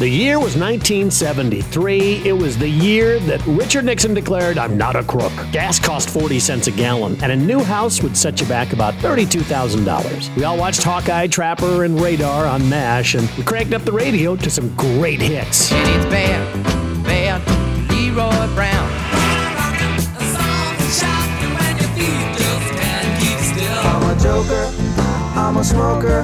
The year was 1973. It was the year that Richard Nixon declared, I'm not a crook. Gas cost 40 cents a gallon, and a new house would set you back about $32,000. We all watched Hawkeye, Trapper, and Radar on MASH, and we cranked up the radio to some great hits. And it's bad, bad, Leroy Brown. I'm a joker, I'm a smoker,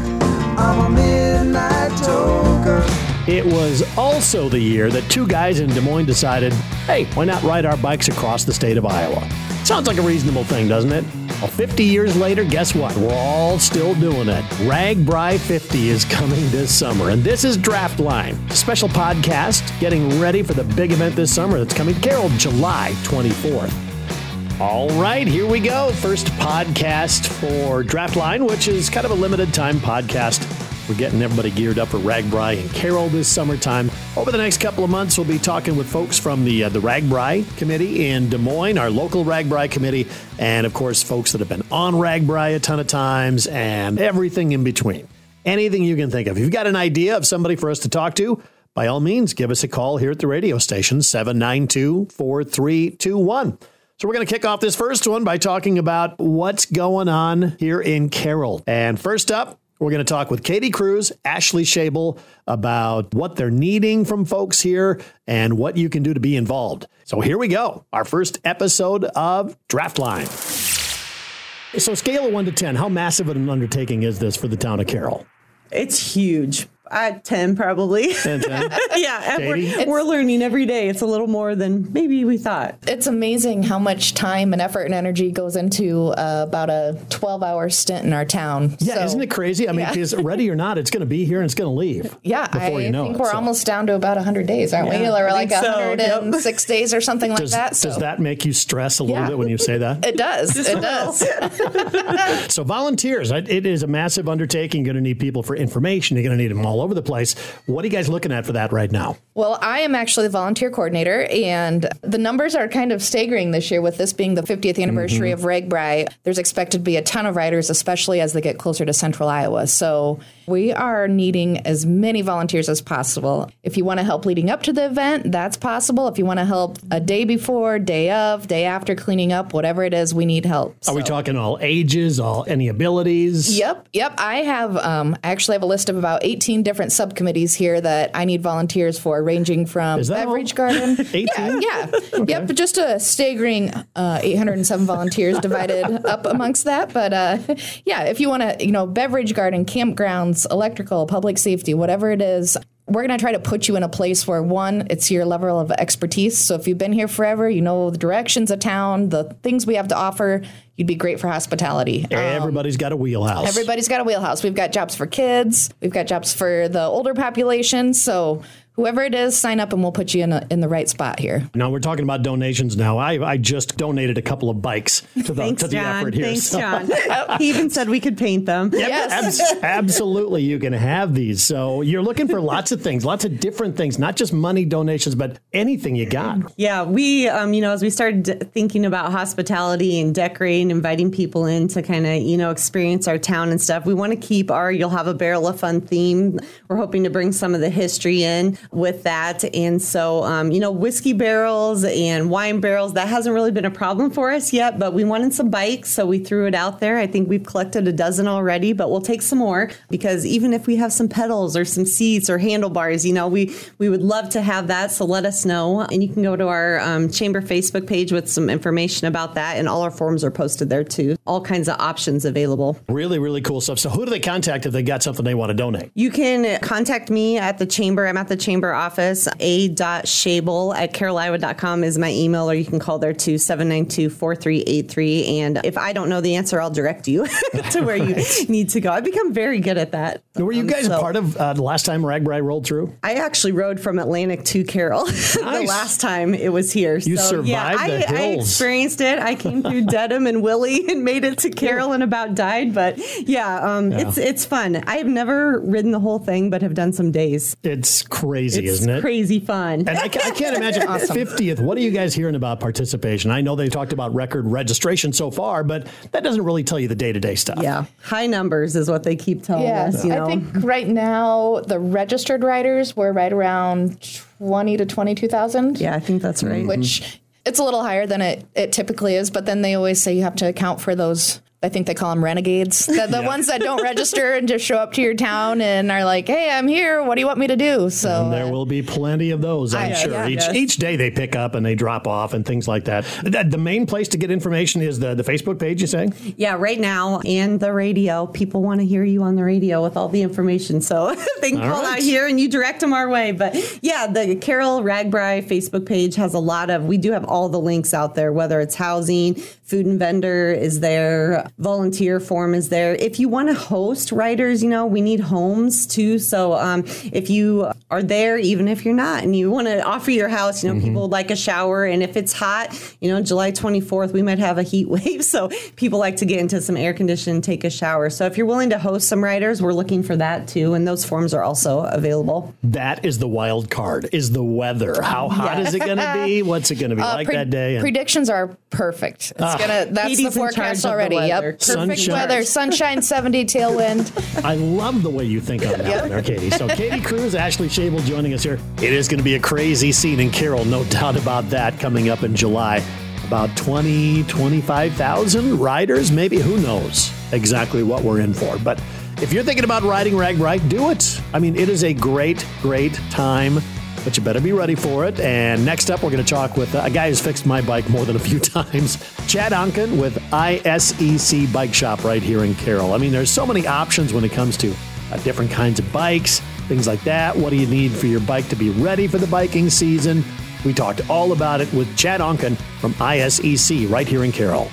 I'm a midnight toker. It was also the year that two guys in Des Moines decided, hey, why not ride our bikes across the state of Iowa? Sounds like a reasonable thing, doesn't it? Well, 50 years later, guess what? We're all still doing it. RAGBRAI 50 is coming this summer, and this is Draft Line, a special podcast getting ready for the big event this summer that's coming to Carroll July 24th. All right, here we go. First podcast for Draft Line, which is kind of a limited time podcast. We're getting everybody geared up for RAGBRAI and Carroll this summertime. Over the next couple of months, we'll be talking with folks from the uh, the RAGBRAI committee in Des Moines, our local RAGBRAI committee, and of course, folks that have been on RAGBRAI a ton of times and everything in between. Anything you can think of. If you've got an idea of somebody for us to talk to, by all means, give us a call here at the radio station, 792 4321. So we're going to kick off this first one by talking about what's going on here in Carroll. And first up, we're going to talk with Katie Cruz, Ashley Shable about what they're needing from folks here and what you can do to be involved. So here we go. Our first episode of Draft Line. So scale of 1 to 10, how massive of an undertaking is this for the town of Carroll? It's huge. At 10, probably. 10, 10? yeah, and we're, we're learning every day. It's a little more than maybe we thought. It's amazing how much time and effort and energy goes into uh, about a 12 hour stint in our town. Yeah, So, isn't it crazy? I mean, Yeah. because ready or not, it's going to be here and it's going to leave. Yeah, before I you know think it, we're so. almost down to about 100 days, aren't we? Yeah, Or like think so, yep. 106 days or something like that. So does that make you stress a little Yeah. bit when you say that? It does. It does. So volunteers, it is a massive undertaking. Going to need people for information. You're going to need them all over the place. What are you guys looking at for that right now? Well, I am actually the volunteer coordinator, and the numbers are kind of staggering this year with this being the 50th anniversary of RAGBRAI. There's expected to be a ton of riders, especially as they get closer to central Iowa. So we are needing as many volunteers as possible. If you want to help leading up to the event, that's possible. If you want to help a day before, day of, day after cleaning up, whatever it is, we need help. Are we talking all ages, all any abilities? Yep, yep. I have um, I actually have a list of about 18 different subcommittees here that I need volunteers for, ranging from beverage all? garden. 18? Yeah, yeah. yep. Just a staggering uh, 807 volunteers divided up amongst that. But uh, yeah, if you want to, you know, beverage garden, campgrounds, electrical, public safety, whatever it is. We're going to try to put you in a place where one, it's your level of expertise. So if you've been here forever, you know the directions of town, the things we have to offer, you'd be great for hospitality. Um, Everybody's got a wheelhouse. Everybody's got a wheelhouse. We've got jobs for kids. We've got jobs for the older population. So whoever it is, sign up and we'll put you in, a, in the right spot here. Now we're talking about donations. Now I I just donated a couple of bikes to the Thanks, to the John. effort here. Thanks, so- John. he even said we could paint them. Yes. Abs- absolutely, you can have these. So you're looking for lots of things, lots of different things, not just money donations, but anything you got. Yeah, we, um, you know, as we started thinking about hospitality and decorating, inviting people in to kind of, you know, experience our town and stuff, we want to keep our You'll Have a Barrel of Fun theme. We're hoping to bring some of the history in with that. And so, um, you know, whiskey barrels and wine barrels, that hasn't really been a problem for us yet, but we wanted some bikes, so we threw it out there. I think we've collected a dozen already, but we'll take some more because even if we have some pedals or some seats or handlebars, you know, we, we would love to have that. So let us know. And you can go to our um, chamber Facebook page with some information about that. And all our forms are posted there too. All kinds of options available. Really, really cool stuff. So who do they contact if they got something they want to donate? You can contact me at the chamber. I'm at the chamber office. A.Shable at caroliowa.com is my email, or you can call there too, 792 4383. And if I don't know the answer, I'll direct you to where you need to go. I've become very good at that. Were you Um, guys a so- part of uh, the last time RAGBRAI rolled through? I actually rode from Atlantic to Carroll the last time it was here. You so, yeah, survived I, the I hills. experienced it. I came through Dedham and Willey and made it to Carroll and about died. But yeah, um, it's it's fun. I have never ridden the whole thing, but have done some days. It's crazy. Crazy, It's isn't it? crazy fun. And I, I can't imagine 50th. What are you guys hearing about participation? I know they talked about record registration so far, but that doesn't really tell you the day to day stuff. yeah, high numbers is what they keep telling Yeah, us. You know, I think right now the registered riders we're right around twenty to twenty two thousand. yeah, I think that's right. which mm-hmm. it's a little higher than it, it typically is. But then they always say you have to account for those. I think they call them renegades, the, the ones that don't register and just show up to your town and are like, "Hey, I'm here. What do you want me to do?" So And there uh, will be plenty of those, I'm I- uh, sure. yeah. each, Yes. each day they pick up and they drop off and things like that. The, the main place to get information is the, the Facebook page, you say? Yeah, right now and the radio. People want to hear you on the radio with all the information. So they can All call right. out here and you direct them our way. But yeah, the Carroll RAGBRAI Facebook page has a lot of, we do have all the links out there, whether it's housing, food and vendor is there, volunteer form is there. If you want to host writers, you know, we need homes too. So um, if you are there, even if you're not, and you want to offer your house, you know, people would like a shower. And if it's hot, you know, July 24th, we might have a heat wave. So people like to get into some air conditioning, take a shower. So if you're willing to host some writers, we're looking for that too. And those forms are also available. That is the wild card, is the weather. How hot is it going to be? What's it going to be like Uh, pre- that day? And- predictions are perfect. It's Ah. gonna that's Katie's the forecast of the already. Yep, perfect Sunshine. weather, sunshine, seventy tailwind. I love the way you think on that one there, Katie. So, Katie Cruz, Ashley Shable joining us here. It is going to be a crazy scene in Carroll, no doubt about that, coming up in July. About 20, 25,000 riders, maybe. Who knows exactly what we're in for. But if you're thinking about riding RAGBRAI, do it. I mean, it is a great, great time. But you better be ready for it. And next up, we're going to talk with a guy who's fixed my bike more than a few times, Chad Unkin with ISEC Bike Shop right here in Carroll. I mean, there's so many options when it comes to uh, different kinds of bikes, things like that. What do you need for your bike to be ready for the biking season? We talked all about it with Chad Unkin from ISEC right here in Carroll.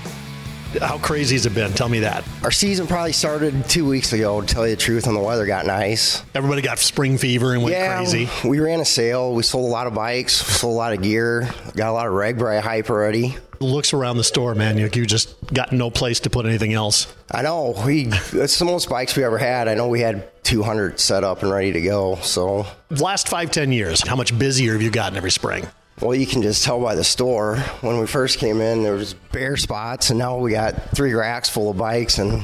How crazy has it been? Tell me that. Our season probably started two weeks ago, to tell you the truth, and the weather got nice. Everybody got spring fever and went yeah, crazy. we ran a sale. We sold a lot of bikes, sold a lot of gear, got a lot of RAGBRAI hype already. Looks around the store, man. You, you just got no place to put anything else. I know we that's the most bikes we ever had. I know we had 200 set up and ready to go. So, Last five, ten years, how much busier have you gotten every spring? Well, you can just tell by the store. When we first came in, there was bare spots, and now we got three racks full of bikes and.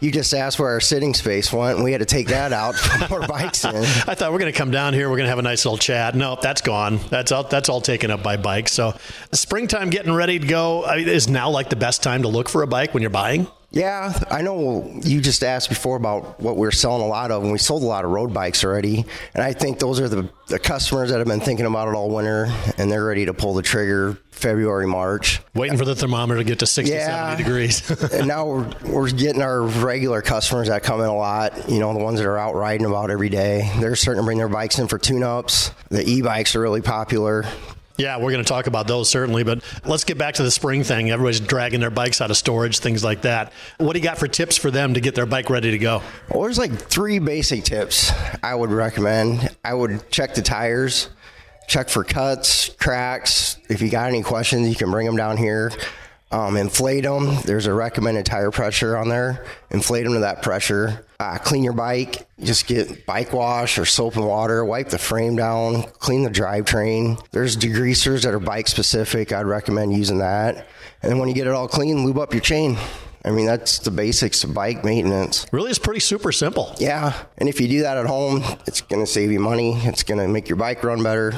You just asked where our sitting space went, and we had to take that out put more bikes in. I thought we're going to come down here. We're going to have a nice little chat. No, that's gone. That's all. That's all taken up by bikes. So, springtime getting ready to go I mean, is now like the best time to look for a bike when you're buying. Yeah, I know you just asked before about what we're selling a lot of, and we sold a lot of road bikes already. And I think those are the, the customers that have been thinking about it all winter, and they're ready to pull the trigger February, March. Waiting for the thermometer to get to 60, Yeah. 70 degrees. and now we're, we're getting our regular customers that come in a lot, you know, the ones that are out riding about every day. They're starting to bring their bikes in for tune ups. The e bikes are really popular. Yeah, we're going to talk about those certainly. But let's get back to the spring thing. Everybody's dragging their bikes out of storage, things like that. What do you got for tips for them to get their bike ready to go? Well, there's like three basic tips I would recommend. I would check the tires, check for cuts, cracks. If you got any questions, you can bring them down here. Um, inflate them. There's a recommended tire pressure on there. Inflate them to that pressure. Uh, clean your bike. Just get bike wash or soap and water. Wipe the frame down. Clean the drivetrain. There's degreasers that are bike specific. I'd recommend using that. And then when you get it all clean, lube up your chain. I mean, that's the basics of bike maintenance. Really, it's pretty super simple. Yeah, and if you do that at home, it's going to save you money. It's going to make your bike run better.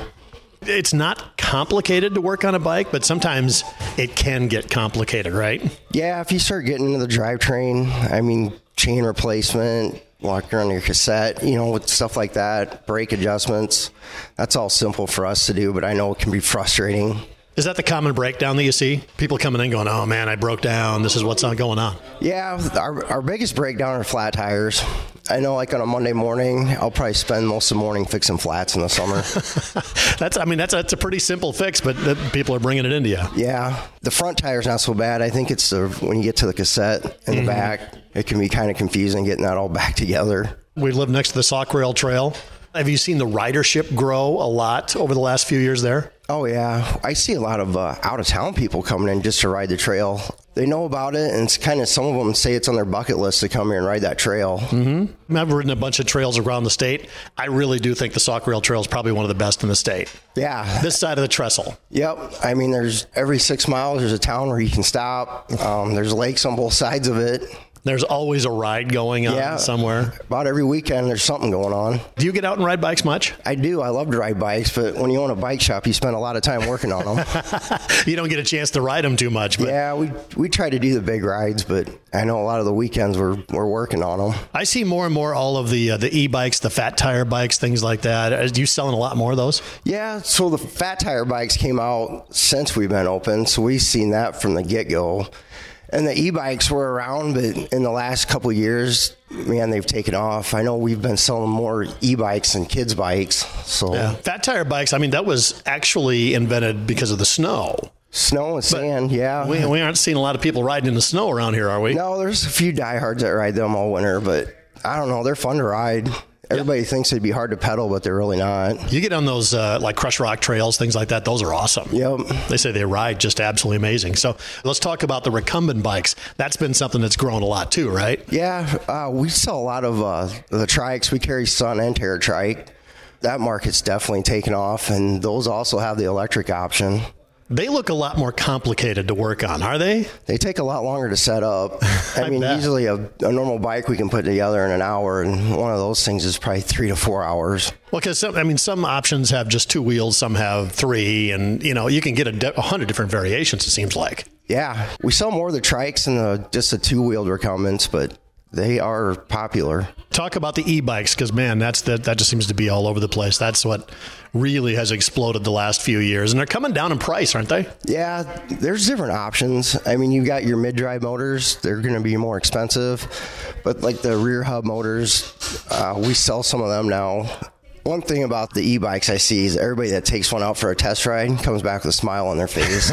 It's not complicated to work on a bike, but sometimes it can get complicated, right? Yeah, if you start getting into the drivetrain, I mean, chain replacement, walking on your cassette, you know, with stuff like that, brake adjustments, that's all simple for us to do, but I know it can be frustrating. Is that the common breakdown that you see? People coming in going, oh man, I broke down. This is what's going on. Yeah, our, our biggest breakdown are flat tires. I know, like on a Monday morning, I'll probably spend most of the morning fixing flats in the summer. That's, I mean, that's, that's a pretty simple fix, but the, people are bringing it into you. Yeah, the front tire's not so bad. I think it's the when you get to the cassette in the back, it can be kind of confusing getting that all back together. We live next to the Sauk Rail Trail. Have you seen the ridership grow a lot over the last few years there? Oh yeah, I see a lot of uh, out of town people coming in just to ride the trail. They know about it, and it's kind of some of them say it's on their bucket list to come here and ride that trail. Mm-hmm. I've ridden a bunch of trails around the state. I really do think the Sauk Rail Trail is probably one of the best in the state. Yeah. This side of the trestle. Yep. I mean, there's every six miles, there's a town where you can stop. Um, there's lakes on both sides of it. There's always a ride going on Yeah. somewhere. About every weekend, there's something going on. Do you get out and ride bikes much? I do. I love to ride bikes, but when you own a bike shop, you spend a lot of time working on them. You don't get a chance to ride them too much. But yeah, we we try to do the big rides, but I know a lot of the weekends we're we're working on them. I see more and more all of the uh, the e-bikes, the fat tire bikes, things like that. Are you selling a lot more of those? Yeah, so the fat tire bikes came out since we've been open, so we've seen that from the get go. And the e-bikes were around, but in the last couple of years, man, they've taken off. I know we've been selling more e-bikes than kids' bikes. So Fat tire bikes. I mean, that was actually invented because of the snow. snow and sand, yeah. We, we aren't seeing a lot of people riding in the snow around here, are we? no, there's a few diehards that ride them all winter, but I don't know. They're fun to ride. Everybody thinks it'd be hard to pedal, but they're really not. You get on those uh, like Crush Rock trails, things like that. Those are awesome. Yep. They say they ride just absolutely amazing. So let's talk about the recumbent bikes. That's been something that's grown a lot too, right? Yeah, uh, we sell a lot of uh, the trikes. We carry Sun and Terra trike. That market's definitely taken off, and those also have the electric option. They look a lot more complicated to work on, are they? They take a lot longer to set up. I, I mean, bet. usually a, a normal bike we can put together in an hour, and one of those things is probably three to four hours. Well, because I mean, some options have just two wheels, some have three, and you know, you can get a, de- hundred different variations. It seems like. Yeah, we sell more of the trikes and the just the two wheeled recumbents, but they are popular. Talk about the e-bikes, because man, that's that that just seems to be all over the place. That's what really has exploded the last few years, and they're coming down in price, aren't they? Yeah, there's different options. I mean, you've got your mid drive motors, they're going to be more expensive, but like the rear hub motors, uh, we sell some of them now. One thing about the e bikes I see is everybody that takes one out for a test ride comes back with a smile on their face.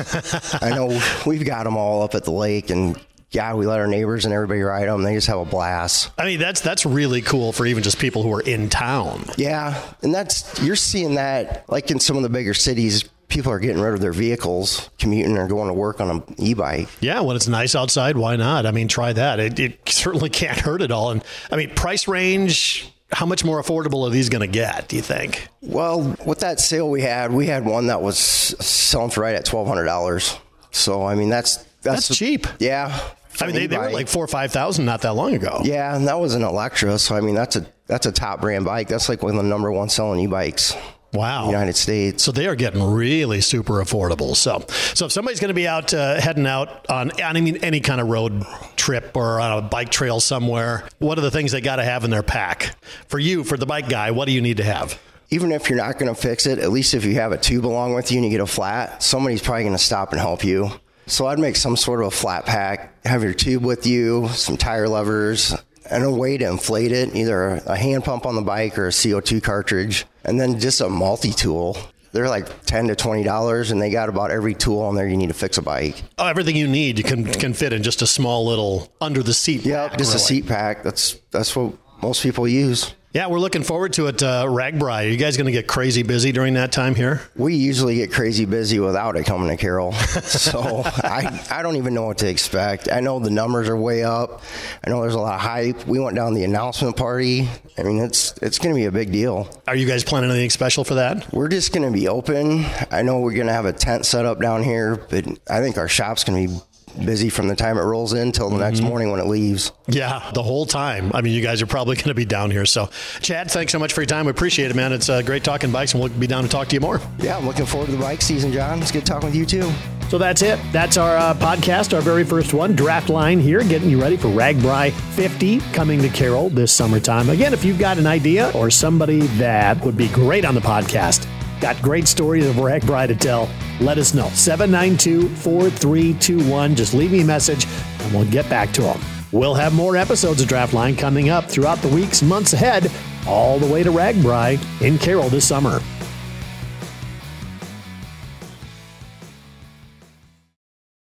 I know we've got them all up at the lake, and yeah, we let our neighbors and everybody ride them. They just have a blast. I mean, that's that's really cool for even just people who are in town. Yeah, and that's you're seeing that like in some of the bigger cities. People are getting rid of their vehicles, commuting or going to work on an e-bike. Yeah, when it's nice outside, why not? I mean, try that. It, it certainly can't hurt at all. And I mean, price range. How much more affordable are these going to get? Do you think? Well, with that sale we had, we had one that was selling for right at twelve hundred dollars. So I mean, that's that's, That's cheap. Yeah, I mean, they, they were like four or five thousand not that long ago. yeah, and that was an Electra. So I mean, that's a that's a top brand bike. That's like one of the number one selling e-bikes Wow. United States. So they are getting really super affordable. So, so if somebody's going to be out uh, heading out on, I mean, any kind of road trip or on a bike trail somewhere, what are the things they got to have in their pack? For you, for the bike guy, what do you need to have? Even if you're not going to fix it, at least if you have a tube along with you and you get a flat, somebody's probably going to stop and help you. So I'd make some sort of a flat pack, have your tube with you, some tire levers, and a way to inflate it, either a hand pump on the bike or a CO2 cartridge, and then just a multi tool. They're like ten to twenty dollars, and they got about every tool on there you need to fix a bike. Oh, everything you need can can fit in just a small little under the seat. Yep, pack, just a seat pack. That's that's what most people use. Yeah, we're looking forward to it. Uh, RAGBRAI, are you guys going to get crazy busy during that time here? We usually get crazy busy without it coming to Carroll. so I, I don't even know what to expect. I know the numbers are way up. I know there's a lot of hype. We went down the announcement party. I mean, it's it's going to be a big deal. Are you guys planning anything special for that? We're just going to be open. I know we're going to have a tent set up down here, but I think our shop's going to be busy from the time it rolls in till the next morning when it leaves. Yeah, the whole time. I mean, you guys are probably going to be down here. So, Chad, thanks so much for your time. We appreciate it, man. It's uh, great talking bikes, and we'll be down to talk to you more. Yeah, I'm looking forward to the bike season, John. It's good talking with you too. So that's it. That's our uh, podcast, our very first one, Draft Line here, getting you ready for RAGBRAI 50 coming to Carroll this summertime. Again, if you've got an idea or somebody that would be great on the podcast, got great stories of RAGBRAI to tell, let us know. 792 4321. Just leave me a message and we'll get back to them. We'll have more episodes of Draft Line coming up throughout the weeks, months ahead, all the way to RAGBRAI in Carroll this summer.